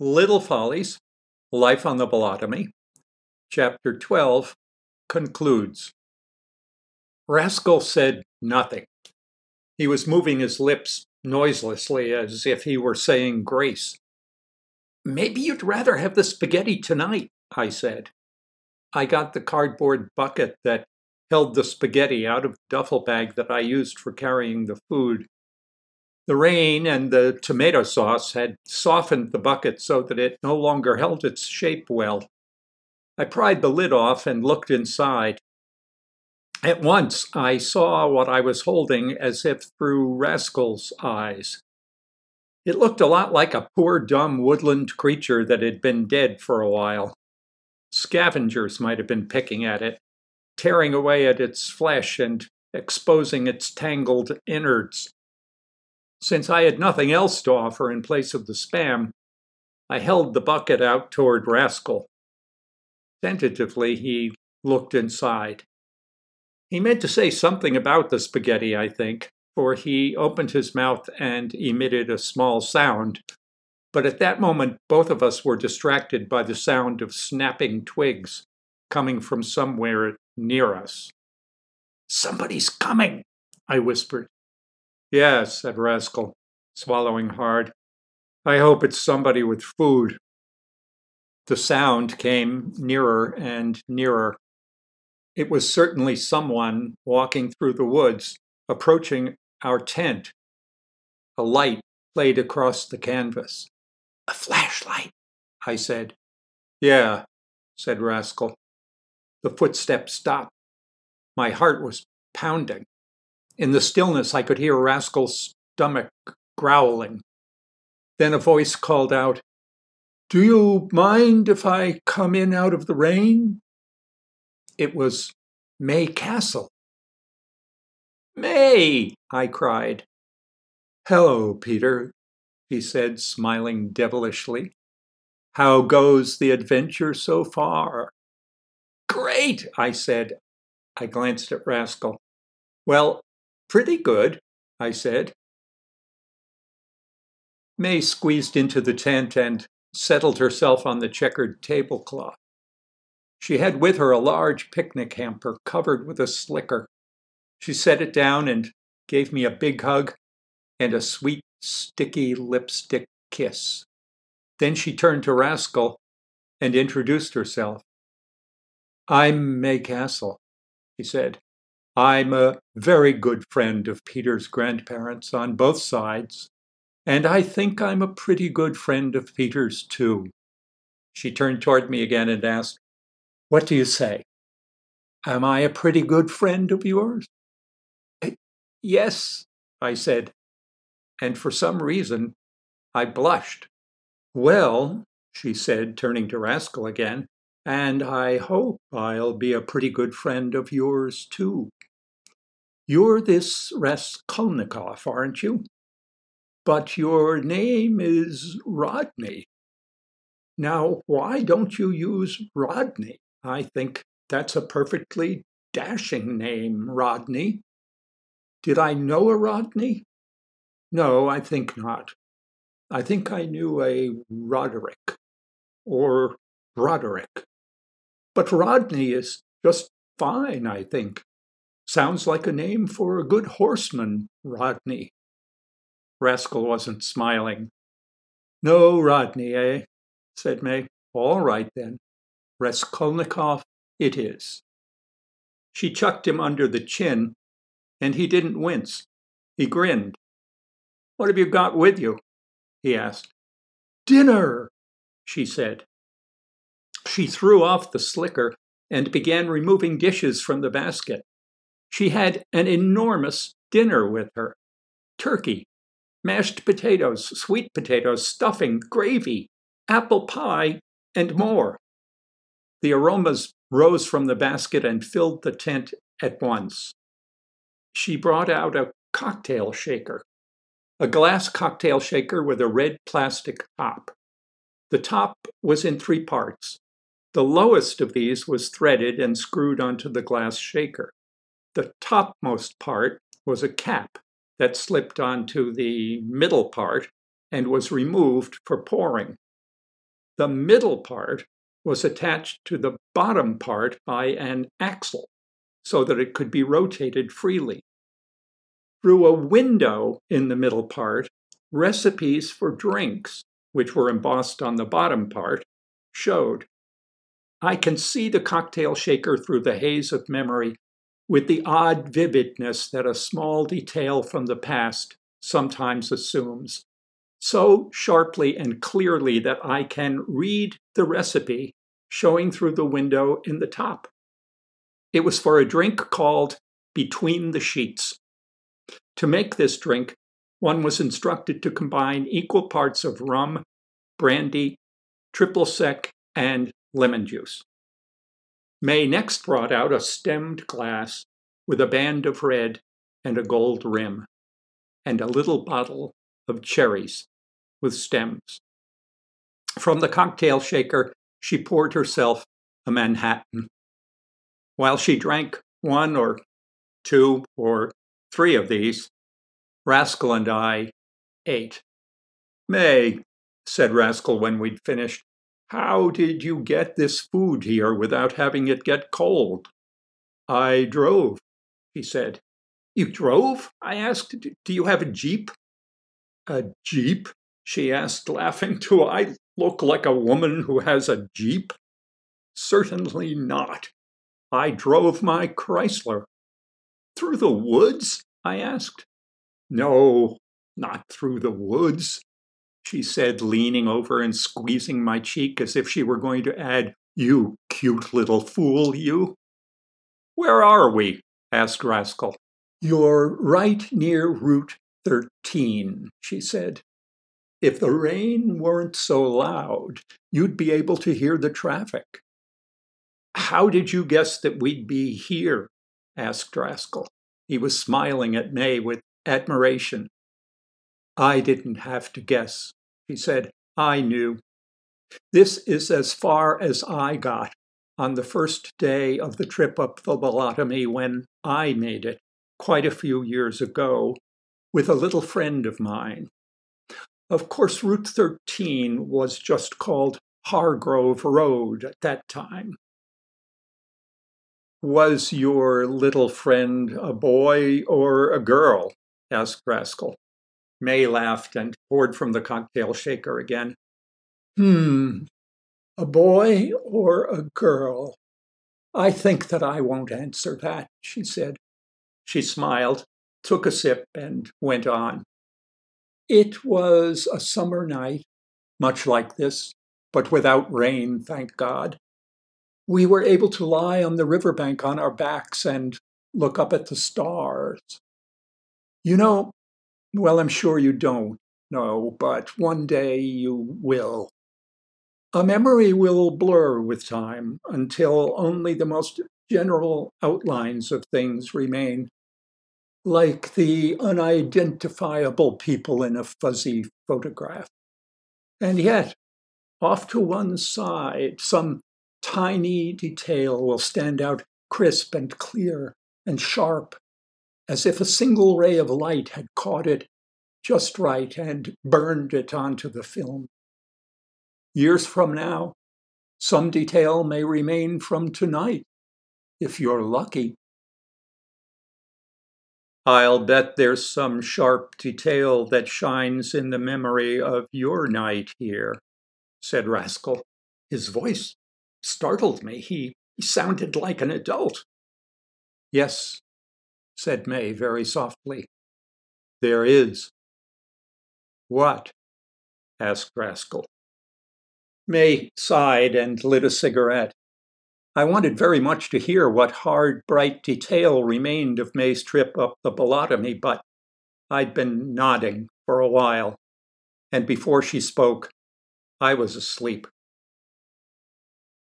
Little Follies, Life on the Bolotomy, Chapter 12 concludes. Raskol said nothing. He was moving his lips noiselessly as if he were saying grace. Maybe you'd rather have the spaghetti tonight, I said. I got the cardboard bucket that held the spaghetti out of the duffel bag that I used for carrying the food. The rain and the tomato sauce had softened the bucket so that it no longer held its shape well. I pried the lid off and looked inside. At once I saw what I was holding as if through Raskol's eyes. It looked a lot like a poor dumb woodland creature that had been dead for a while. Scavengers might have been picking at it, tearing away at its flesh and exposing its tangled innards. Since I had nothing else to offer in place of the spam, I held the bucket out toward Raskol. Tentatively, he looked inside. He meant to say something about the spaghetti, I think, for he opened his mouth and emitted a small sound. But at that moment, both of us were distracted by the sound of snapping twigs coming from somewhere near us. Somebody's coming, I whispered. Yes, said Raskol, swallowing hard. I hope it's somebody with food. The sound came nearer and nearer. It was certainly someone walking through the woods, approaching our tent. A light played across the canvas. A flashlight, I said. Yeah, said Raskol. The footsteps stopped. My heart was pounding. In the stillness, I could hear Raskol's stomach growling. Then a voice called out, Do you mind if I come in out of the rain? It was May Castle. May, I cried. Hello, Peter, he said, smiling devilishly. How goes the adventure so far? Great, I said. I glanced at Raskol. Well, Pretty good, I said. May squeezed into the tent and settled herself on the checkered tablecloth. She had with her a large picnic hamper covered with a slicker. She set it down and gave me a big hug and a sweet, sticky lipstick kiss. Then she turned to Raskol and introduced herself. I'm May Castle, he said. I'm a very good friend of Peter's grandparents on both sides, and I think I'm a pretty good friend of Peter's too. She turned toward me again and asked, What do you say? Am I a pretty good friend of yours? Eh, yes, I said, and for some reason I blushed. Well, she said, turning to Raskol again, and I hope I'll be a pretty good friend of yours too. You're this Raskolnikov, aren't you? But your name is Rodney. Now, why don't you use Rodney? I think that's a perfectly dashing name, Rodney. Did I know a Rodney? No, I think not. I think I knew a Roderick or Roderick. But Rodney is just fine, I think. Sounds like a name for a good horseman, Rodney. Raskol wasn't smiling. No, Rodney, eh? said May. All right then. Raskolnikov it is. She chucked him under the chin, and he didn't wince. He grinned. What have you got with you? he asked. Dinner, she said. She threw off the slicker and began removing dishes from the basket. She had an enormous dinner with her turkey, mashed potatoes, sweet potatoes, stuffing, gravy, apple pie, and more. The aromas rose from the basket and filled the tent at once. She brought out a cocktail shaker, a glass cocktail shaker with a red plastic top. The top was in three parts. The lowest of these was threaded and screwed onto the glass shaker. The topmost part was a cap that slipped onto the middle part and was removed for pouring. The middle part was attached to the bottom part by an axle so that it could be rotated freely. Through a window in the middle part, recipes for drinks, which were embossed on the bottom part, showed. I can see the cocktail shaker through the haze of memory with the odd vividness that a small detail from the past sometimes assumes, so sharply and clearly that I can read the recipe showing through the window in the top. It was for a drink called Between the Sheets. To make this drink, one was instructed to combine equal parts of rum, brandy, triple sec, and lemon juice. May next brought out a stemmed glass with a band of red and a gold rim, and a little bottle of cherries with stems. From the cocktail shaker, she poured herself a Manhattan. While she drank one or two or three of these, Raskol and I ate. May, said Raskol when we'd finished, how did you get this food here without having it get cold? I drove, he said. You drove? I asked. Do you have a Jeep? A Jeep? She asked, laughing. Do I look like a woman who has a Jeep? Certainly not. I drove my Chrysler. Through the woods? I asked. No, not through the woods, she said, leaning over and squeezing my cheek as if she were going to add, You cute little fool, you. Where are we? asked Raskol. You're right near Route 13, she said. If the rain weren't so loud, you'd be able to hear the traffic. How did you guess that we'd be here? asked Raskol. He was smiling at May with admiration. I didn't have to guess, he said. I knew. This is as far as I got on the first day of the trip up the Bolotomy when I made it, quite a few years ago, with a little friend of mine. Of course, Route 13 was just called Hargrove Road at that time. Was your little friend a boy or a girl? asked Raskol. May laughed and poured from the cocktail shaker again. Hmm, a boy or a girl? I think that I won't answer that, she said. She smiled, took a sip, and went on. It was a summer night, much like this, but without rain, thank God. We were able to lie on the riverbank on our backs and look up at the stars. You know, well, I'm sure you don't know, but one day you will. A memory will blur with time until only the most general outlines of things remain, like the unidentifiable people in a fuzzy photograph. And yet, off to one side, some tiny detail will stand out crisp and clear and sharp as if a single ray of light had caught it just right and burned it onto the film. Years from now, some detail may remain from tonight, if you're lucky. I'll bet there's some sharp detail that shines in the memory of your night here, said Raskol. His voice startled me. He, sounded like an adult. Yes, said May very softly. There is. What? asked Raskol. May sighed and lit a cigarette. I wanted very much to hear what hard, bright detail remained of May's trip up the Bolotomy, but I'd been nodding for a while, and before she spoke, I was asleep.